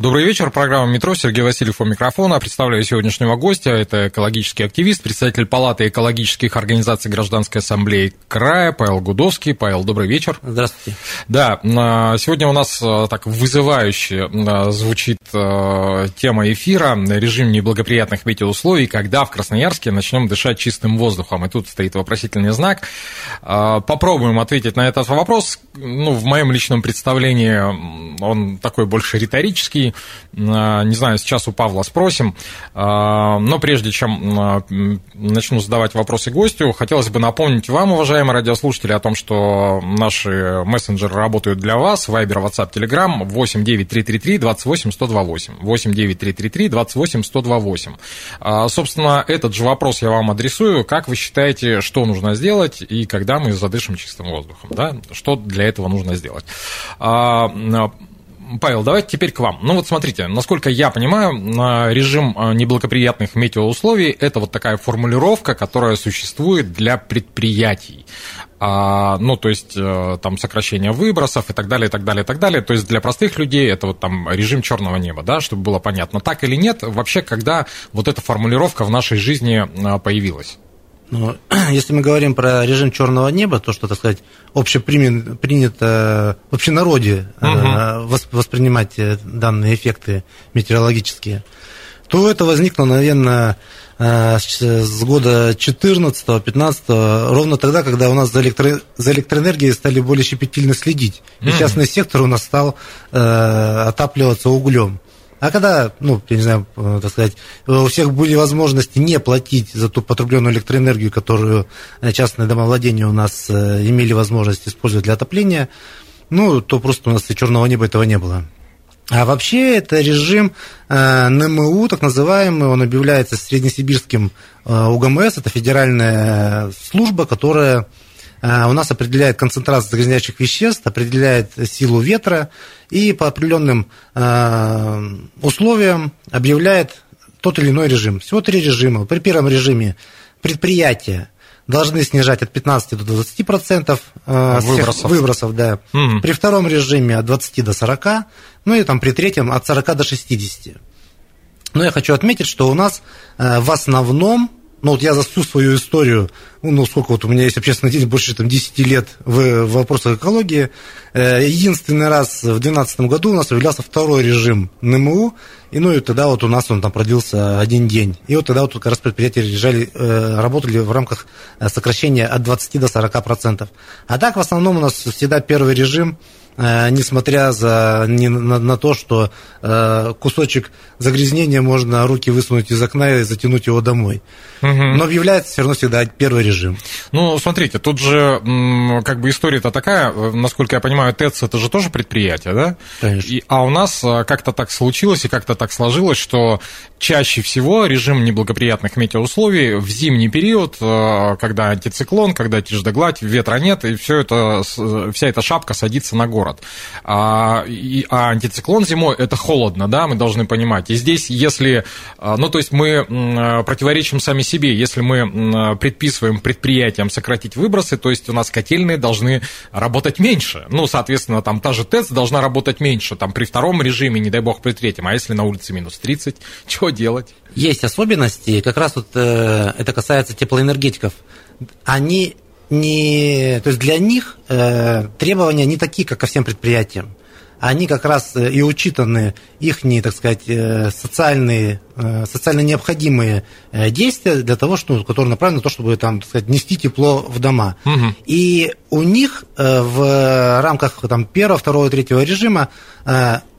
Добрый вечер. Программа «Метро». Сергей Васильев у микрофона. Представляю сегодняшнего гостя. Это экологический активист, председатель Палаты экологических организаций Гражданской ассамблеи края Павел Гудовский. Павел, добрый вечер. Здравствуйте. Да, сегодня у нас а, так вызывающе а, звучит тема эфира «Режим неблагоприятных метеоусловий. Когда в Красноярске начнем дышать чистым воздухом?» И тут стоит вопросительный знак. Попробуем ответить на этот вопрос. Ну, в моем личном представлении он такой больше риторический а, не знаю, сейчас у Павла спросим. А, но прежде чем а, начну задавать вопросы гостю, хотелось бы напомнить вам, уважаемые радиослушатели, о том, что наши мессенджеры работают для вас. Вайбер, WhatsApp, Telegram 89333 28 128. 89333 28 128. Собственно, этот же вопрос я вам адресую. Как вы считаете, что нужно сделать и когда мы задышим чистым воздухом? Да? Что для этого нужно сделать? Павел, давайте теперь к вам. Ну вот смотрите, насколько я понимаю, режим а, неблагоприятных метеоусловий – это вот такая формулировка, которая существует для предприятий. А, ну, то есть э, там сокращение выбросов и так далее, и так далее, и так далее. То есть для простых людей это вот там режим черного неба, да, чтобы было понятно, так или нет, вообще, когда вот эта формулировка в нашей жизни а, появилась? Ну, если мы говорим про режим черного неба, то, что, так сказать, общепринято в общенароде угу. воспринимать э, данные эффекты метеорологические, то это возникло, наверное, э, с года 14-15, ровно тогда, когда у нас за, электро... за электроэнергией стали более щепетильно следить. И частный сектор у нас стал э, отапливаться углем. А когда, ну, я не знаю, э, так сказать, у всех были возможности не платить за ту потребленную электроэнергию, которую э, частные домовладения у нас э, имели возможность использовать для отопления, ну, то просто у нас и черного неба этого не было. А вообще это режим НМУ, так называемый, он объявляется среднесибирским УГМС, это федеральная служба, которая Э, у нас определяет концентрацию загрязняющих веществ, определяет силу ветра и по определенным э, условиям объявляет тот или иной режим. Всего три режима. При первом режиме предприятия должны снижать от 15 до 20 процентов э, выбросов. выбросов да. угу. При втором режиме от 20 до 40, ну и там при третьем от 40 до 60. Но я хочу отметить, что у нас в основном ну вот я за всю свою историю, ну сколько вот у меня есть общественный деятель, больше там, 10 лет в, в вопросах экологии, э, единственный раз в 2012 году у нас появлялся второй режим НМУ, и ну и тогда вот у нас он там продлился один день. И вот тогда вот как раз предприятия лежали, э, работали в рамках э, сокращения от 20 до 40 процентов. А так в основном у нас всегда первый режим – несмотря за, не, на, на то, что э, кусочек загрязнения можно руки высунуть из окна и затянуть его домой. Угу. Но объявляется все равно всегда первый режим. Ну, смотрите, тут же как бы история-то такая, насколько я понимаю, ТЭЦ это же тоже предприятие, да? Конечно. И, а у нас э, как-то так случилось и как-то так сложилось, что чаще всего режим неблагоприятных метеоусловий в зимний период, э, когда антициклон, когда тишь да гладь, ветра нет, и все это, вся эта шапка садится на город город. А, и, а антициклон зимой это холодно, да, мы должны понимать. И здесь, если, а, ну, то есть мы противоречим сами себе, если мы предписываем предприятиям сократить выбросы, то есть у нас котельные должны работать меньше. Ну, соответственно, там та же ТЭЦ должна работать меньше, там при втором режиме, не дай бог, при третьем. А если на улице минус 30, что делать? Есть особенности, как раз вот э, это касается теплоэнергетиков. Они не, то есть для них э, требования не такие, как ко всем предприятиям. Они как раз э, и учитаны их, так сказать, э, социальные, э, социально необходимые действия для того, что, которые направлены на то, чтобы там, так сказать, нести тепло в дома. Угу. И у них в рамках там, первого, второго, третьего режима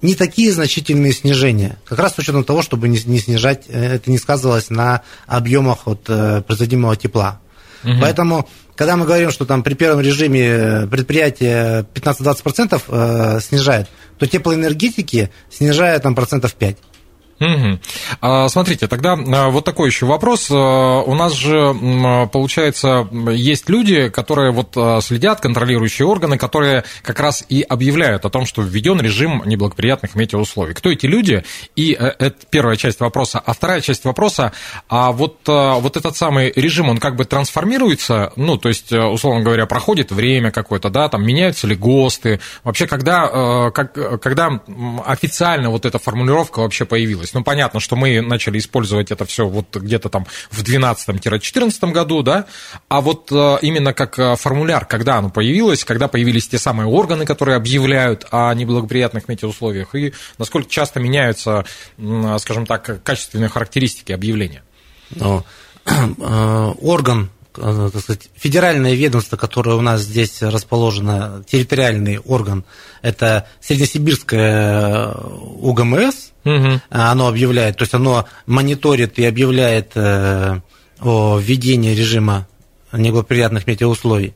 не такие значительные снижения. Как раз с учетом того, чтобы не, не снижать, это не сказывалось на объемах от производимого тепла. Угу. Поэтому когда мы говорим, что там при первом режиме предприятие 15-20% э, снижает, то теплоэнергетики снижают там процентов 5. Угу. Смотрите, тогда а, вот такой еще вопрос. А, у нас же, получается, есть люди, которые вот следят, контролирующие органы, которые как раз и объявляют о том, что введен режим неблагоприятных метеоусловий. Кто эти люди? И э, это первая часть вопроса. А вторая часть вопроса, а вот, вот этот самый режим, он как бы трансформируется, ну, то есть, э, условно говоря, проходит время какое-то, да, там меняются ли ГОСТы, вообще, когда, э, как, когда официально вот эта формулировка вообще появилась? Есть, ну, понятно, что мы начали использовать это все вот где-то там в 12-14 году, да, а вот э, именно как э, формуляр, когда оно появилось, когда появились те самые органы, которые объявляют о неблагоприятных метеоусловиях, и насколько часто меняются, скажем так, качественные характеристики объявления? Э, орган так сказать, федеральное ведомство, которое у нас здесь расположено, территориальный орган, это Среднесибирское УГМС, Угу. Оно объявляет, то есть оно мониторит и объявляет э, о введении режима неблагоприятных метеоусловий.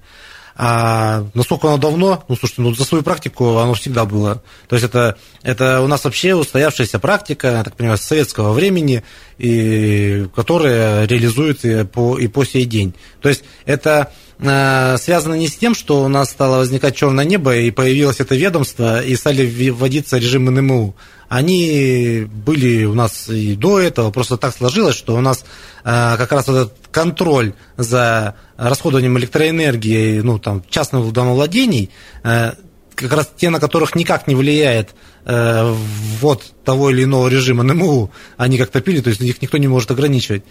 А насколько оно давно, ну, слушайте, ну, за свою практику оно всегда было. То есть это, это у нас вообще устоявшаяся практика, я так понимаю, с советского времени, и, которая реализуется и по, и по сей день. То есть это э, связано не с тем, что у нас стало возникать черное небо, и появилось это ведомство, и стали вводиться режимы НМУ они были у нас и до этого, просто так сложилось, что у нас э, как раз этот контроль за расходованием электроэнергии, ну, там, частных домовладений, э, как раз те, на которых никак не влияет э, вот того или иного режима НМУ, они как-то пили, то есть их никто не может ограничивать.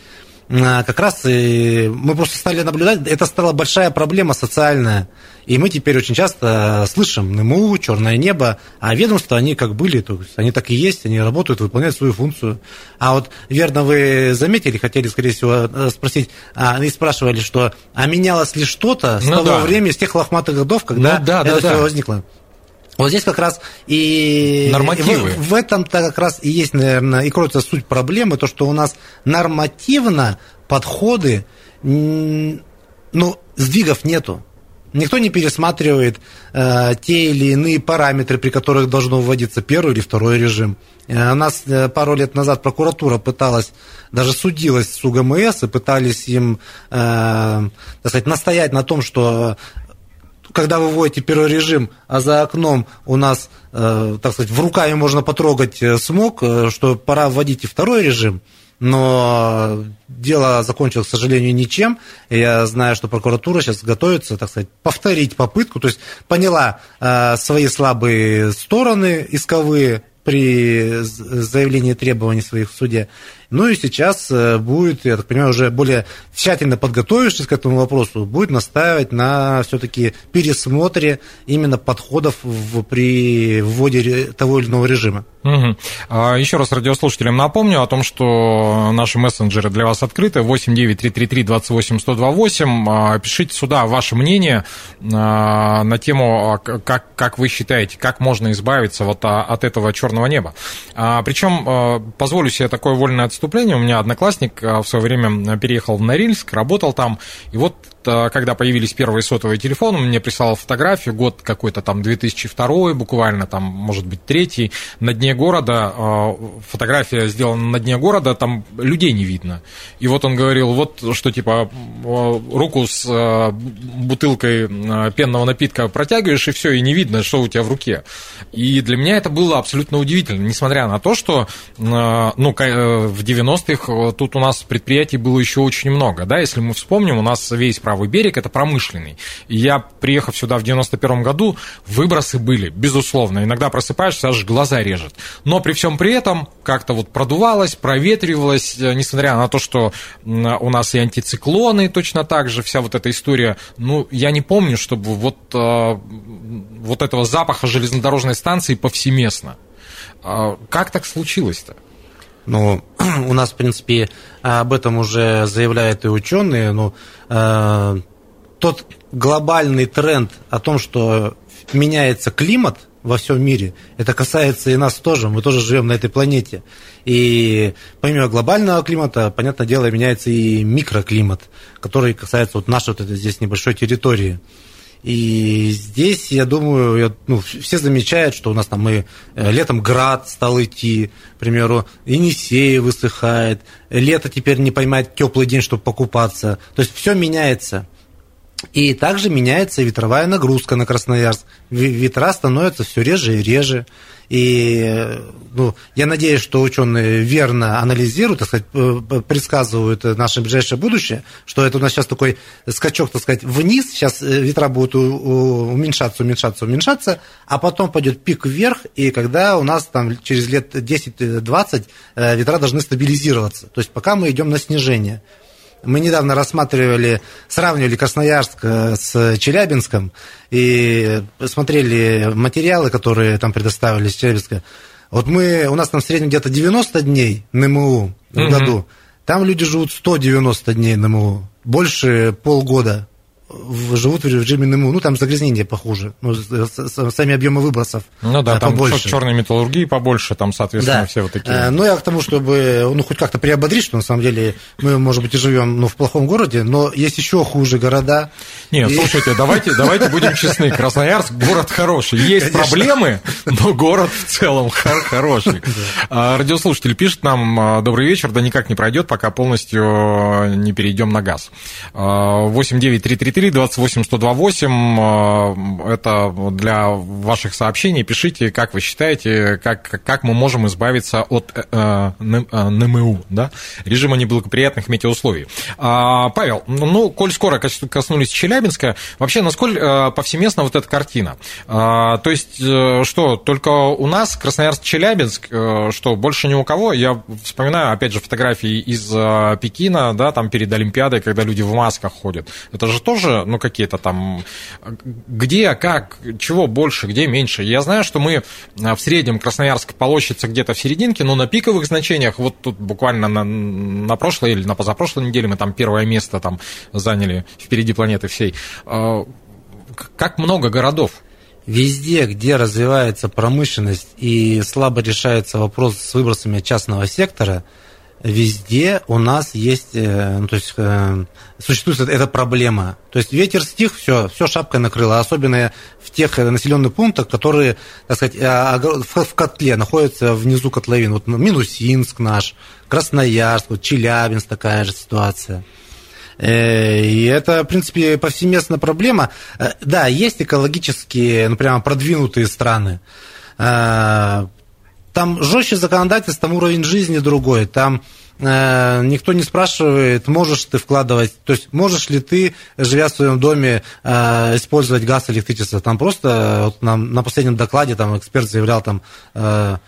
А, как раз мы просто стали наблюдать, это стала большая проблема социальная. И мы теперь очень часто слышим НМУ, черное небо, а ведомства, они как были, то есть они так и есть, они работают, выполняют свою функцию. А вот, верно, вы заметили, хотели, скорее всего, э, спросить, а, они спрашивали, что, а менялось ли что-то с ну, того да. времени, с тех лохматых годов, когда ну, да, это да, все да. возникло? Вот здесь как раз и Нормативы. в, в этом-то как раз и есть, наверное, и кроется суть проблемы, то, что у нас нормативно подходы, ну, сдвигов нету. Никто не пересматривает э, те или иные параметры, при которых должно вводиться первый или второй режим. Э, у нас э, пару лет назад прокуратура пыталась, даже судилась с УГМС и пытались им, э, так сказать, настоять на том, что когда вы вводите первый режим, а за окном у нас, э, так сказать, в руками можно потрогать э, смог, э, что пора вводить и второй режим, но дело закончилось, к сожалению, ничем. Я знаю, что прокуратура сейчас готовится, так сказать, повторить попытку, то есть поняла э, свои слабые стороны исковые при заявлении требований своих в суде, ну и сейчас э, будет, я так понимаю, уже более тщательно подготовившись к этому вопросу, будет настаивать на все-таки пересмотре именно подходов в, при вводе того или иного режима. Угу. Еще раз радиослушателям напомню о том, что наши мессенджеры для вас открыты. 8 9 3 3 3 28 128. Пишите сюда ваше мнение а, на тему, а, как, как вы считаете, как можно избавиться вот от этого черного неба. Причем а, позволю себе такое вольное отступление. У меня одноклассник а, в свое время переехал в Норильск, работал там, и вот а, когда появились первые сотовые телефоны, он мне прислал фотографию, год какой-то там 2002, буквально там, может быть, третий, на дне города, а, фотография сделана на дне города, там людей не видно. И вот он говорил, вот что типа руку с бутылкой пенного напитка протягиваешь, и все, и не видно, что у тебя в руке. И для меня это было абсолютно удивительно, несмотря на то, что ну, э, в 90-х э, тут у нас предприятий было еще очень много. Да? Если мы вспомним, у нас весь правый берег – это промышленный. И я, приехав сюда в 91 году, выбросы были, безусловно. Иногда просыпаешься, аж глаза режет. Но при всем при этом как-то вот продувалось, проветривалось, э, несмотря на то, что у нас и антициклоны точно так же, вся вот эта история. Ну, я не помню, чтобы вот, вот этого запаха железнодорожной станции повсеместно. А как так случилось-то? Ну, у нас, в принципе, об этом уже заявляют и ученые. Но э, тот глобальный тренд о том, что меняется климат во всем мире, это касается и нас тоже. Мы тоже живем на этой планете. И помимо глобального климата, понятное дело, меняется и микроклимат, который касается вот нашей вот этой здесь небольшой территории. И здесь, я думаю, я, ну, все замечают, что у нас там мы э, летом град стал идти, к примеру, Енисей высыхает, лето теперь не поймать теплый день, чтобы покупаться. То есть все меняется. И также меняется ветровая нагрузка на Красноярск. Ветра становятся все реже и реже. И ну, я надеюсь, что ученые верно анализируют, так сказать, предсказывают наше ближайшее будущее, что это у нас сейчас такой скачок, так сказать, вниз, сейчас ветра будут уменьшаться, уменьшаться, уменьшаться, а потом пойдет пик вверх, и когда у нас там через лет 10-20 э, ветра должны стабилизироваться. То есть пока мы идем на снижение. Мы недавно рассматривали, сравнивали Красноярск э, с Челябинском и смотрели материалы, которые там предоставили из Челябинска. Вот мы, у нас там в среднем где-то 90 дней НМУ в угу. году. Там люди живут 190 дней НМУ. Больше полгода живут в режиме НМУ. Ну, там загрязнение похуже. Ну, сами объемы выбросов Ну да, там побольше. черной металлургии побольше, там, соответственно, да. все вот такие. Э, ну, я к тому, чтобы ну, хоть как-то приободрить, что на самом деле мы, может быть, и живем ну, в плохом городе, но есть еще хуже города. Нет, и... слушайте, давайте, давайте будем честны. Красноярск город хороший. Есть Конечно. проблемы, но город в целом хороший. Да. Радиослушатель пишет нам, «А, добрый вечер, да никак не пройдет, пока полностью не перейдем на газ. 8933 4 28 128, это для ваших сообщений. Пишите, как вы считаете, как, как мы можем избавиться от э, э, НМУ, да, режима неблагоприятных метеоусловий. А, Павел, ну, коль скоро коснулись Челябинска, вообще, насколько э, повсеместна вот эта картина? А, то есть, что, только у нас Красноярск-Челябинск, что, больше ни у кого? Я вспоминаю, опять же, фотографии из Пекина, да, там перед Олимпиадой, когда люди в масках ходят. Это же тоже тоже, ну, какие-то там, где, как, чего больше, где меньше. Я знаю, что мы в среднем Красноярск полощется где-то в серединке, но на пиковых значениях, вот тут буквально на, на прошлой или на позапрошлой неделе мы там первое место там заняли впереди планеты всей. А, как много городов? Везде, где развивается промышленность и слабо решается вопрос с выбросами частного сектора – везде у нас есть, э, ну, то есть э, существует эта проблема. То есть ветер стих, все, все шапкой накрыло, особенно в тех населенных пунктах, которые, так сказать, а, в котле находятся внизу котловин. Вот ну, Минусинск наш, Красноярск, вот Челябинск такая же ситуация. Э, и это, в принципе, повсеместная проблема. Да, есть экологически, ну, прямо продвинутые страны, там жестче законодательство, там уровень жизни другой, там э, никто не спрашивает, можешь ты вкладывать, то есть можешь ли ты, живя в своем доме, э, использовать газ, электричество. Там просто вот нам, на последнем докладе там эксперт заявлял там э,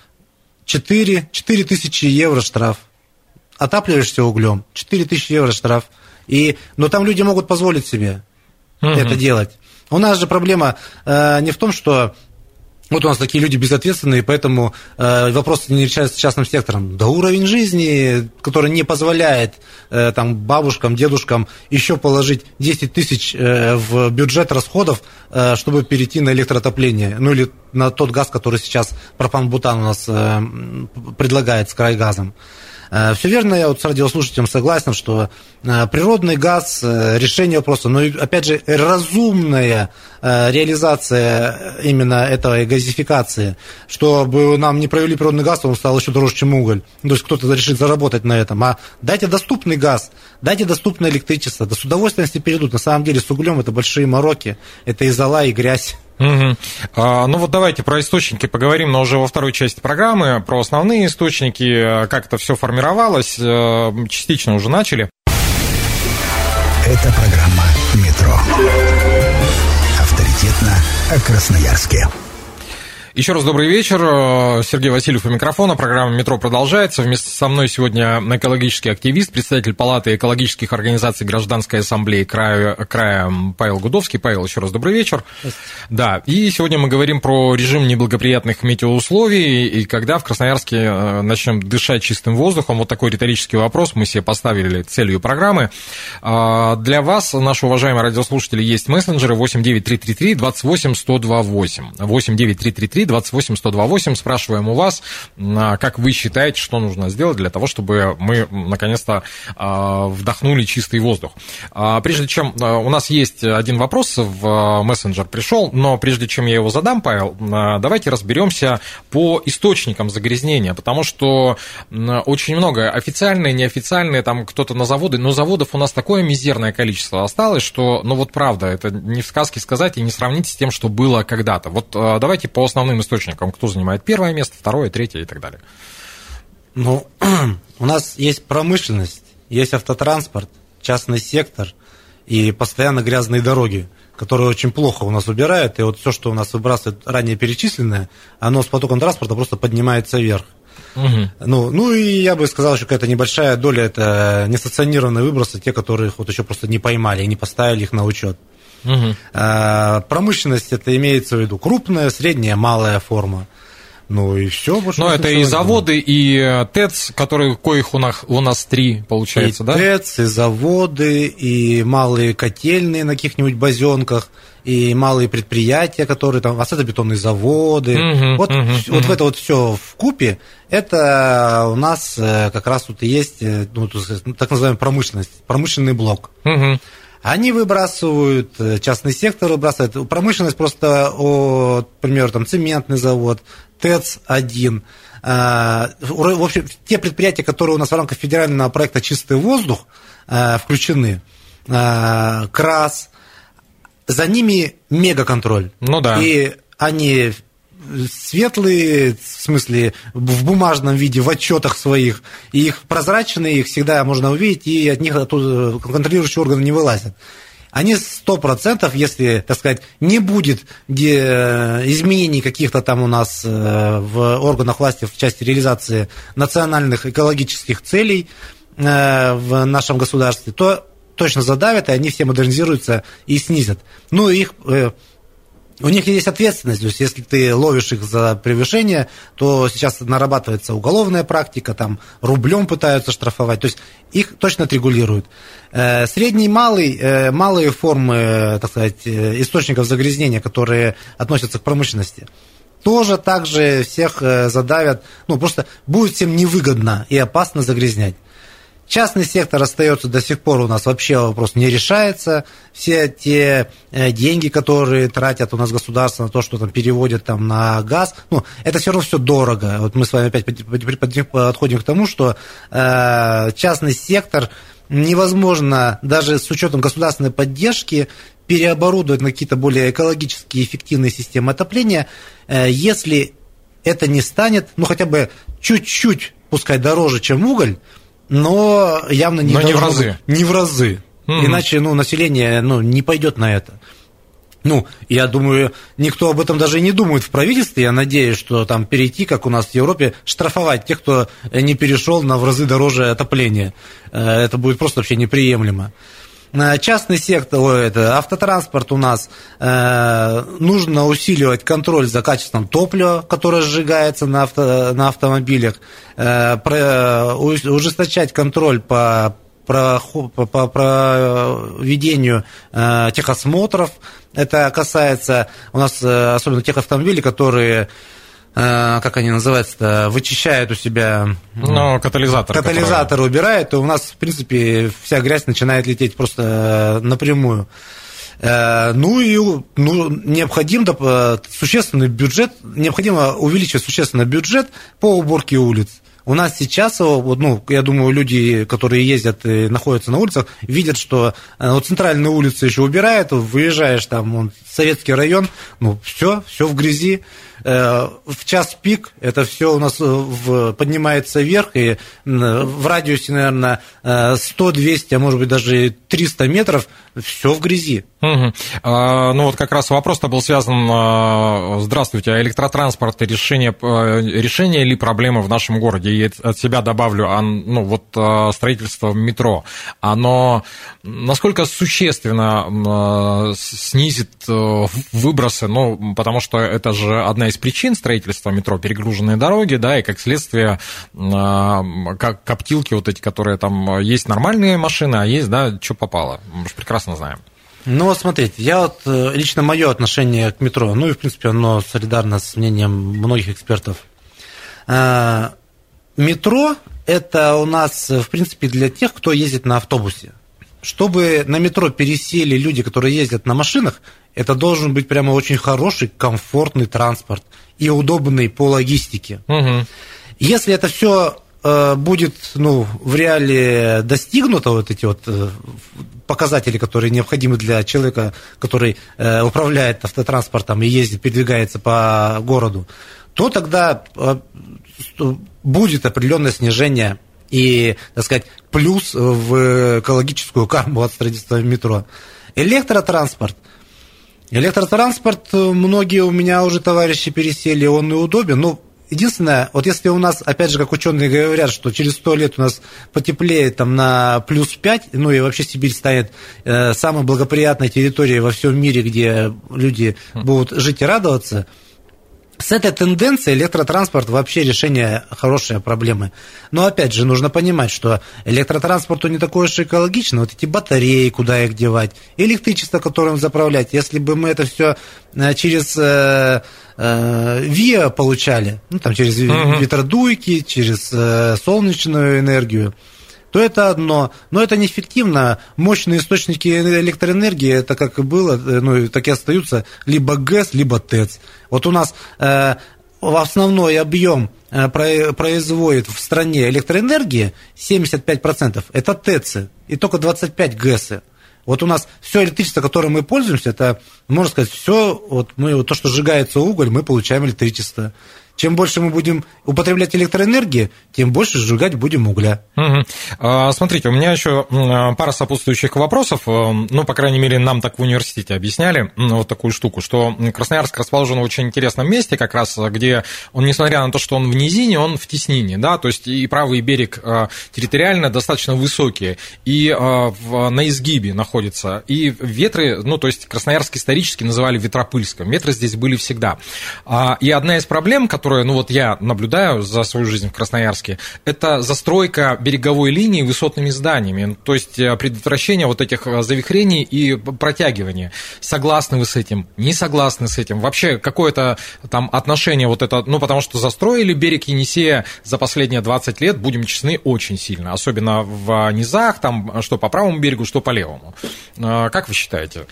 4, 4 тысячи евро штраф. Отапливаешься углем, 4 тысячи евро штраф. И, но там люди могут позволить себе угу. это делать. У нас же проблема э, не в том, что вот у нас такие люди безответственные, поэтому э, вопрос не решается частным сектором. Да уровень жизни, который не позволяет э, там, бабушкам, дедушкам еще положить 10 тысяч э, в бюджет расходов, э, чтобы перейти на электротопление. Ну или на тот газ, который сейчас пропан-бутан у нас э, предлагает с крайгазом. газом. Э, Все верно, я вот с радиослушателем согласен, что э, природный газ э, решение вопроса, но опять же разумная реализация именно этой газификации, чтобы нам не провели природный газ, он стал еще дороже, чем уголь. То есть кто-то решит заработать на этом. А дайте доступный газ, дайте доступное электричество, да с удовольствием если перейдут. На самом деле с углем это большие мороки, это и зола, и грязь. Угу. Ну вот давайте про источники поговорим, но уже во второй части программы, про основные источники, как это все формировалось, э, частично уже начали. Это программа «Метро». Авторитетно о Красноярске. Еще раз добрый вечер. Сергей Васильев у микрофона. Программа «Метро» продолжается. Вместе со мной сегодня экологический активист, представитель Палаты экологических организаций Гражданской ассамблеи края, края Павел Гудовский. Павел, еще раз добрый вечер. Да, и сегодня мы говорим про режим неблагоприятных метеоусловий, и когда в Красноярске э, начнем дышать чистым воздухом. Вот такой риторический вопрос мы себе поставили целью программы. А, для вас, наши уважаемые радиослушатели, есть мессенджеры 89333 28 1028. 89333 28 128. Спрашиваем у вас, как вы считаете, что нужно сделать для того, чтобы мы наконец-то вдохнули чистый воздух. Прежде чем у нас есть один вопрос в мессенджер пришел, но прежде чем я его задам, Павел, давайте разберемся по источникам загрязнения, потому что очень много официальные, неофициальные, там кто-то на заводы, но заводов у нас такое мизерное количество осталось, что, ну вот правда, это не в сказке сказать и не сравнить с тем, что было когда-то. Вот а, давайте по основным источникам, кто занимает первое место, второе, третье и так далее. Ну, у нас есть промышленность, есть автотранспорт, частный сектор и постоянно грязные дороги которые очень плохо у нас убирают, и вот все, что у нас выбрасывает ранее перечисленное, оно с потоком транспорта просто поднимается вверх. Угу. Ну, ну и я бы сказал, что какая-то небольшая доля это несанкционированные выбросы, те, которых вот еще просто не поймали и не поставили их на учет. Угу. Промышленность это имеется в виду крупная, средняя, малая форма. Ну и все. Ну, это и заводы, и э, ТЭЦ, которые, коих у нас, у нас три, получается, и да? ТЭЦ, и заводы, и малые котельные на каких-нибудь базенках, и малые предприятия, которые там, асфальтобетонные заводы. Угу, вот, угу, вот угу. это вот все в купе, это у нас э, как раз тут и есть э, ну, так называемая промышленность, промышленный блок. Угу. Они выбрасывают, частный сектор выбрасывает. Промышленность просто, о, например, там цементный завод, ТЭЦ-1. А, в общем, те предприятия, которые у нас в рамках федерального проекта «Чистый воздух» а, включены, а, КРАС, за ними мегаконтроль. Ну да. И они светлые, в смысле, в бумажном виде, в отчетах своих, и их прозрачные, их всегда можно увидеть, и от них оттуда контролирующие органы не вылазят они сто процентов, если, так сказать, не будет изменений каких-то там у нас э, в органах власти в части реализации национальных экологических целей э, в нашем государстве, то точно задавят, и они все модернизируются и снизят. Ну, их э, у них есть ответственность, то есть если ты ловишь их за превышение, то сейчас нарабатывается уголовная практика, там рублем пытаются штрафовать, то есть их точно отрегулируют. Э, средний и малый, э, малые формы, так сказать, э, источников загрязнения, которые относятся к промышленности, тоже также всех задавят, ну просто будет всем невыгодно и опасно загрязнять. Частный сектор остается до сих пор у нас вообще вопрос не решается. Все те э, деньги, которые тратят у нас государство на то, что там переводят там на газ, ну, это все равно все дорого. Вот мы с вами опять подходим к тому, что э, частный сектор невозможно даже с учетом государственной поддержки переоборудовать на какие-то более экологически эффективные системы отопления, э, если это не станет, ну, хотя бы чуть-чуть, пускай дороже, чем уголь, но явно не, но не в разы. Не в разы. Mm-hmm. Иначе ну, население ну, не пойдет на это. Ну, я думаю, никто об этом даже и не думает в правительстве. Я надеюсь, что там перейти, как у нас в Европе, штрафовать тех, кто не перешел на в разы дороже отопление. Э, это будет просто вообще неприемлемо. Э, частный сектор, это автотранспорт у нас, э, нужно усиливать контроль за качеством топлива, которое сжигается на, авто, на автомобилях, э, ужесточать контроль по по, по, проведению э, техосмотров. Это касается у нас особенно тех автомобилей, которые как они называются вычищают у себя... Ну, катализатор. Катализатор который... убирают, и у нас, в принципе, вся грязь начинает лететь просто э, напрямую. Э, ну и ну, необходим существенный бюджет, необходимо увеличить существенно бюджет по уборке улиц. У нас сейчас, ну, я думаю, люди, которые ездят и находятся на улицах, видят, что вот центральные улицы еще убирают, выезжаешь там, вон, советский район, ну, все, все в грязи. Э, в час пик это все у нас э, в, поднимается вверх, и в радиусе, наверное, 100-200, а может быть даже 300 метров, все в грязи. Угу. А, ну вот как раз вопрос-то был связан, а, здравствуйте, а электротранспорт решение, решение ли проблемы в нашем городе? От себя добавлю, а, ну вот а, строительство метро, оно насколько существенно снизит выбросы, ну потому что это же одна из причин строительства метро, перегруженные дороги, да, и как следствие как коптилки вот эти, которые там есть нормальные машины, а есть, да, что попало, мы же прекрасно знаем. Ну, вот смотрите, я вот э, лично мое отношение к метро, ну и, в принципе, оно солидарно с мнением многих экспертов. Метро – это у нас, в принципе, для тех, кто ездит на автобусе. Чтобы на метро пересели люди, которые ездят на машинах, это должен быть прямо очень хороший, комфортный транспорт и удобный по логистике. Угу. Если это все э, будет ну, в реале достигнуто, вот эти вот э, показатели, которые необходимы для человека, который э, управляет автотранспортом и ездит, передвигается по городу, то тогда будет определенное снижение и, так сказать, плюс в экологическую карму от строительства метро. Электротранспорт. Электротранспорт, многие у меня уже товарищи пересели, он и удобен. Ну, единственное, вот если у нас, опять же, как ученые говорят, что через сто лет у нас потеплеет там на плюс 5, ну и вообще Сибирь станет э, самой благоприятной территорией во всем мире, где люди будут жить и радоваться – с этой тенденцией электротранспорт вообще решение хорошей проблемы. Но опять же, нужно понимать, что электротранспорту не такой уж экологично. Вот эти батареи, куда их девать, электричество, которым заправлять. Если бы мы это все э, через э, э, ВИА получали, ну, там, через uh ветродуйки, через э, солнечную энергию, то это одно. Но это неэффективно. Мощные источники электроэнергии, это как и было, э, ну, так и остаются либо ГЭС, либо ТЭЦ. Вот у нас э, основной объем э, производит в стране электроэнергии 75% это ТЭЦы и только 25 ГЭСы. Вот у нас все электричество, которым мы пользуемся, это, можно сказать, все, вот мы, то, что сжигается уголь, мы получаем электричество. Чем больше мы будем употреблять электроэнергии, тем больше сжигать будем угля. Угу. Смотрите, у меня еще пара сопутствующих вопросов. Э, ну, по крайней мере, нам так в университете объясняли вот такую штуку, что Красноярск расположен в очень интересном месте, как раз где он, несмотря на то, что он в низине, он в теснине, да, то есть и правый берег э, территориально достаточно высокие, и э, на изгибе находится, и ветры, ну, то есть Красноярск исторически называли ветропыльском, ветры здесь были всегда. А, и одна из проблем, которая которое, ну вот я наблюдаю за свою жизнь в Красноярске, это застройка береговой линии высотными зданиями, то есть э, предотвращение вот этих э, завихрений и протягивания. Согласны вы с этим? Не согласны с этим? Вообще какое-то там отношение вот это, ну потому что застроили берег Енисея за последние 20 лет, будем честны, очень сильно, особенно в низах, там что по правому берегу, что по левому. Э, как вы считаете?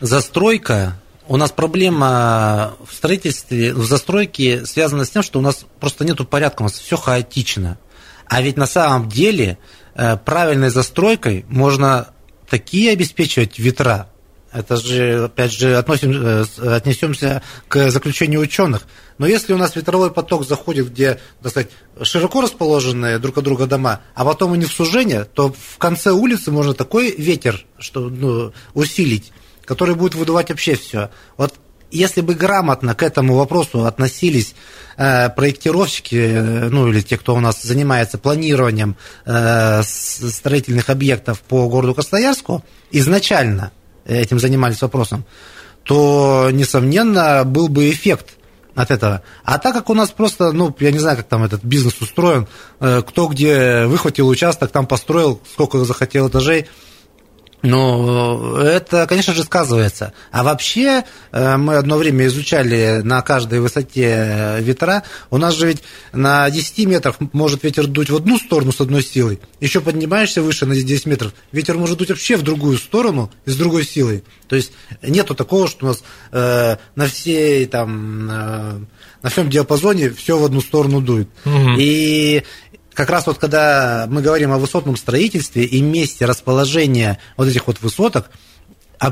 Застройка у нас проблема в строительстве, в застройке связана с тем, что у нас просто нет порядка, у нас все хаотично. А ведь на самом деле э, правильной застройкой можно такие обеспечивать ветра. Это же, опять же, относим, э, отнесемся к заключению ученых. Но если у нас ветровой поток заходит, где, так сказать, широко расположенные друг от друга дома, а потом они в сужение, то в конце улицы можно такой ветер что, ну, усилить, который будет выдувать вообще все. Вот если бы грамотно к этому вопросу относились э, проектировщики, э, ну или те, кто у нас занимается планированием э, строительных объектов по городу Красноярску, изначально этим занимались вопросом, то, несомненно, был бы эффект от этого. А так как у нас просто, ну, я не знаю, как там этот бизнес устроен, э, кто где выхватил участок, там построил, сколько захотел этажей – ну, это, конечно же, сказывается. А вообще, э, мы одно время изучали на каждой высоте ветра. У нас же ведь на 10 метрах может ветер дуть в одну сторону с одной силой. Еще поднимаешься выше на 10 метров, ветер может дуть вообще в другую сторону и с другой силой. То есть нету такого, что у нас э, на всей там э, на всем диапазоне все в одну сторону дует. Угу. И как раз вот когда мы говорим о высотном строительстве и месте расположения вот этих вот высоток,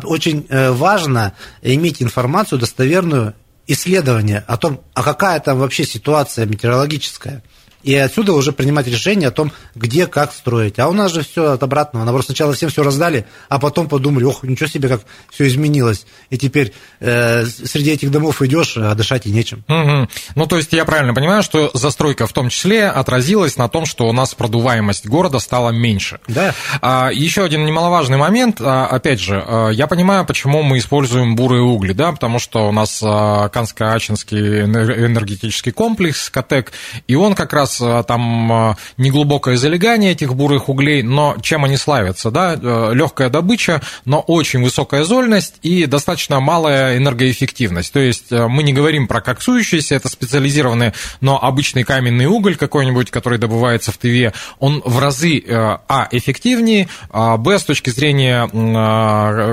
очень э, важно иметь информацию достоверную, исследование о том, а какая там вообще ситуация метеорологическая – и отсюда уже принимать решение о том, где, как строить. А у нас же все от обратного. Наоборот, сначала всем все раздали, а потом подумали, ох, ничего себе, как все изменилось. И теперь э, среди этих домов идешь, а дышать и нечем. Угу. Ну, то есть я правильно понимаю, что застройка в том числе отразилась на том, что у нас продуваемость города стала меньше. Да. А, еще один немаловажный момент, а, опять же, а, я понимаю, почему мы используем бурые угли, да, потому что у нас а, Канско-Ачинский энергетический комплекс, КАТЕК, и он как раз нас там неглубокое залегание этих бурых углей, но чем они славятся, да, легкая добыча, но очень высокая зольность и достаточно малая энергоэффективность. То есть мы не говорим про коксующиеся, это специализированные, но обычный каменный уголь какой-нибудь, который добывается в Тыве, он в разы, а, эффективнее, а, б, с точки зрения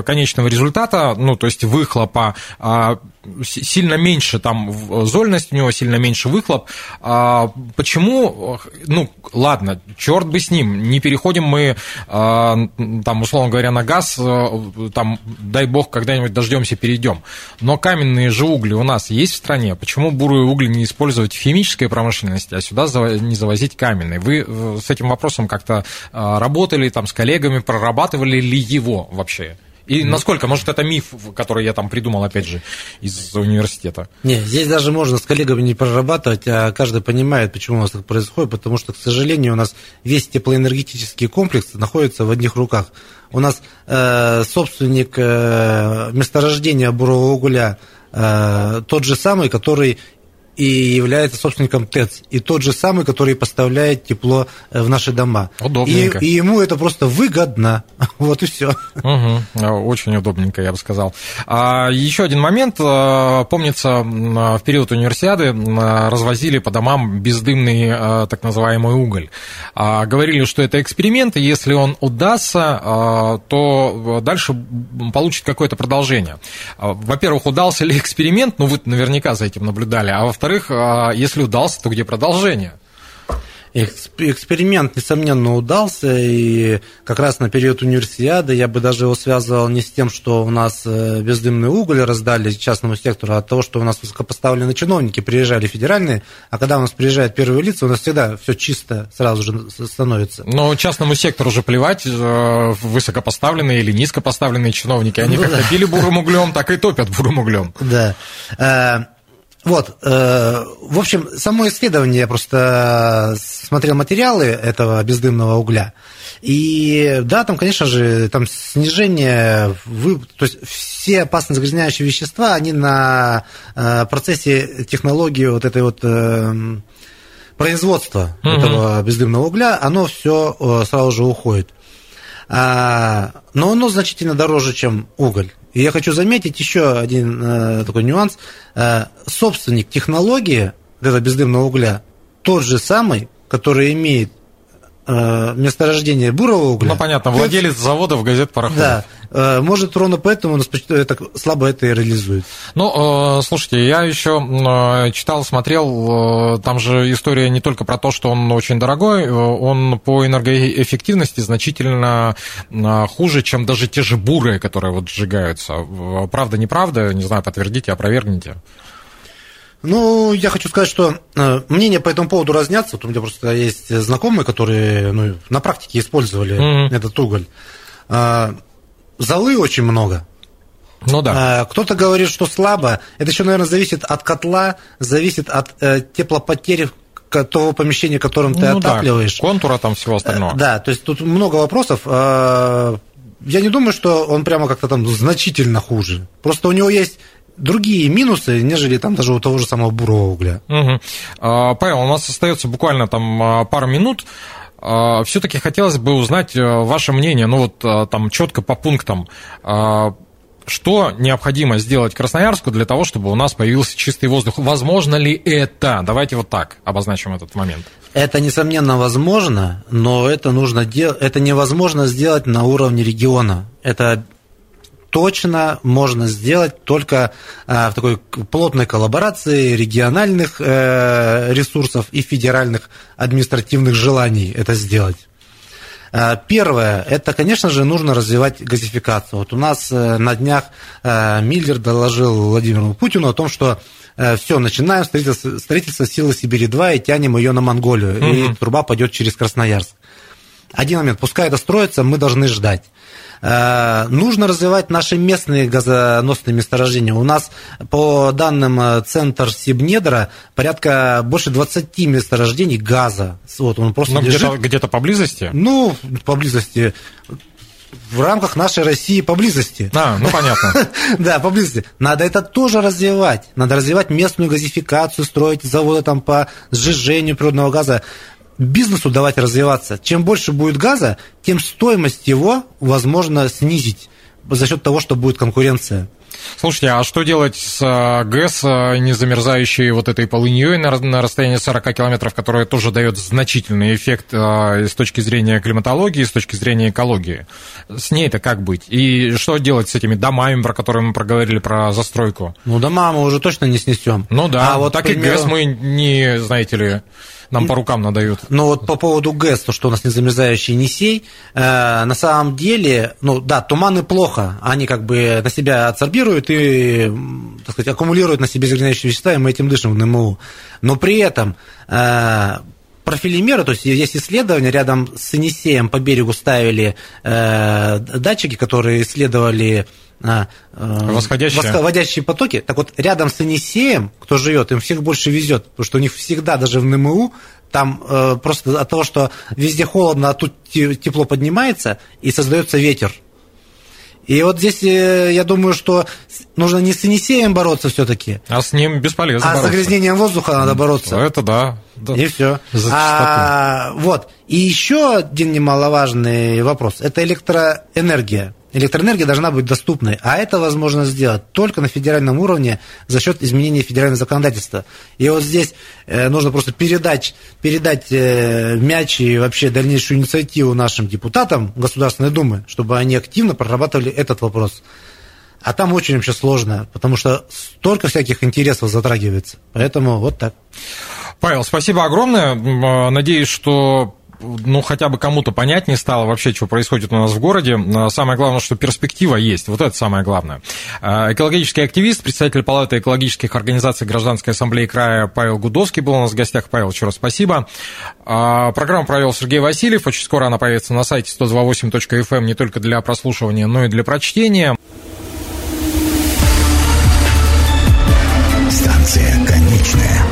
конечного результата, ну, то есть выхлопа, а, сильно меньше там зольность у него, сильно меньше выхлоп. А почему, ну, ладно, черт бы с ним, не переходим мы, а, там, условно говоря, на газ, э, там, дай бог, когда-нибудь дождемся, перейдем. Но каменные же угли у нас есть в стране, почему бурые угли не использовать в химической промышленности, а сюда не завозить каменные? Вы э, с этим вопросом как-то работали, там, с коллегами, прорабатывали ли его вообще? И насколько, может, это миф, который я там придумал, опять же, из университета? Не, здесь даже можно с коллегами не прорабатывать, а каждый понимает, почему у нас так происходит, потому что, к сожалению, у нас весь теплоэнергетический комплекс находится в одних руках. У нас э, собственник э, месторождения бурового угля э, тот же самый, который и является собственником ТЭЦ, и тот же самый, который поставляет тепло э, в наши дома. Удобненько. И, и ему это просто выгодно. Вот и все. Угу. Очень удобненько, я бы сказал. А еще один момент. Э, помнится, в период универсиады развозили по домам бездымный э, так называемый уголь. А, говорили, что это эксперимент, и если он удастся, то дальше получит какое-то продолжение. Во-первых, удался ли эксперимент, ну вы наверняка за этим наблюдали, а во во-вторых, а если удался, то где продолжение? Эксперимент, несомненно, удался, и как раз на период универсиады я бы даже его связывал не с тем, что у нас э, бездымный уголь раздали частному сектору, а от того, что у нас высокопоставленные чиновники приезжали федеральные, а когда у нас приезжают первые лица, у нас всегда все чисто сразу же становится. Но частному сектору уже плевать, э, высокопоставленные или низкопоставленные чиновники, они ну, как да. топили бурым углем, так и топят бурым углем. Да. Э, вот, э, в общем, само исследование, я просто смотрел материалы этого бездымного угля, и да, там, конечно же, там снижение, вы, то есть все опасно загрязняющие вещества, они на э, процессе технологии вот этой вот э, производства угу. этого бездымного угля, оно все э, сразу же уходит. А, но оно значительно дороже, чем уголь. И я хочу заметить еще один э, такой нюанс. Э, собственник технологии этого бездымного угля тот же самый, который имеет э, месторождение бурого угля. Ну, понятно, владелец заводов, газет, пароходов. Да, может, ровно поэтому это, слабо это и реализует. Ну, э, слушайте, я еще э, читал, смотрел, там же история не только про то, что он очень дорогой, он по энергоэффективности значительно хуже, чем даже те же бурые, которые вот сжигаются. Правда, неправда, не знаю, подтвердите, опровергните. Ну, я хочу сказать, что э, мнения по этому поводу разнятся. Вот у меня просто есть знакомые, которые ну, на практике использовали mm-hmm. этот уголь. Золы очень много. Ну да. А, кто-то говорит, что слабо. Это еще, наверное, зависит от котла, зависит от э, теплопотери того помещения, которым ты ну, отапливаешь. Да, контура там всего остального. Да, то есть тут много вопросов. А, я не думаю, что он прямо как-то там значительно хуже. Просто у него есть другие минусы, нежели там даже у того же самого бурого угля. Угу. Павел, у нас остается буквально там а, пару минут. А, Все-таки хотелось бы узнать э, ваше мнение, ну вот а, там четко по пунктам. Что необходимо сделать Красноярску для того, чтобы у нас появился чистый воздух? Возможно ли это? Давайте вот так обозначим этот момент. Это, несомненно, возможно, но это нужно делать, это невозможно сделать на уровне региона. Это точно можно сделать только а, в такой плотной коллаборации региональных э, ресурсов и федеральных административных желаний это сделать. А, первое, это, конечно же, нужно развивать газификацию. Вот у нас э, на днях э, Миллер доложил Владимиру Путину о том, что все, начинаем строительство, строительство силы Сибири-2 и тянем ее на Монголию, угу. и труба пойдет через Красноярск. Один момент, пускай это строится, мы должны ждать. Э, нужно развивать наши местные газоносные месторождения. У нас, по данным э, Центр Сибнедра, порядка больше 20 месторождений газа. Вот, он просто где-то, где-то поблизости? Ну, поблизости в рамках нашей России поблизости. А, ну понятно. Да, поблизости. Надо это тоже развивать. Надо развивать местную газификацию, строить заводы там по сжижению природного газа бизнесу давать развиваться. Чем больше будет газа, тем стоимость его возможно снизить за счет того, что будет конкуренция. Слушайте, а что делать с э, ГЭС, э, не замерзающей вот этой полыньей на расстоянии 40 километров, которая тоже дает значительный эффект э, с точки зрения климатологии, с точки зрения экологии? С ней-то как быть? И что делать с этими домами, про которые мы проговорили, про застройку? Ну, дома мы уже точно не снесем. Ну да, а вот так примеру... и ГЭС мы не, знаете ли, нам по рукам надают. Ну вот по поводу ГЭС, то, что у нас незамерзающий Енисей, э, на самом деле, ну да, туманы плохо, они как бы на себя адсорбируют и, так сказать, аккумулируют на себе загрязняющие вещества, и мы этим дышим в НМУ. Но при этом э, профилимеры, то есть есть исследования, рядом с Енисеем по берегу ставили э, датчики, которые исследовали э, восходящие. восходящие потоки. Так вот, рядом с Енисеем, кто живет, им всех больше везет, потому что у них всегда, даже в НМУ, там э, просто от того, что везде холодно, а тут тепло поднимается, и создается ветер. И вот здесь э, я думаю, что нужно не с Енисеем бороться все-таки. А с ним бесполезно А бороться. с загрязнением воздуха надо бороться. Это да. да. И все. А, вот. И еще один немаловажный вопрос – это электроэнергия. Электроэнергия должна быть доступной, а это возможно сделать только на федеральном уровне за счет изменения федерального законодательства. И вот здесь э, нужно просто передать, передать э, мяч и вообще дальнейшую инициативу нашим депутатам Государственной Думы, чтобы они активно прорабатывали этот вопрос. А там очень вообще сложно, потому что столько всяких интересов затрагивается. Поэтому вот так. Павел, спасибо огромное. Надеюсь, что ну, хотя бы кому-то понятнее стало вообще, что происходит у нас в городе. Самое главное, что перспектива есть. Вот это самое главное. А, экологический активист, представитель Палаты экологических организаций Гражданской ассамблеи края Павел Гудовский был у нас в гостях. Павел, еще раз спасибо. А, программу провел Сергей Васильев. Очень скоро она появится на сайте 128.fm эм не только для прослушивания, но и для прочтения. Станция конечная.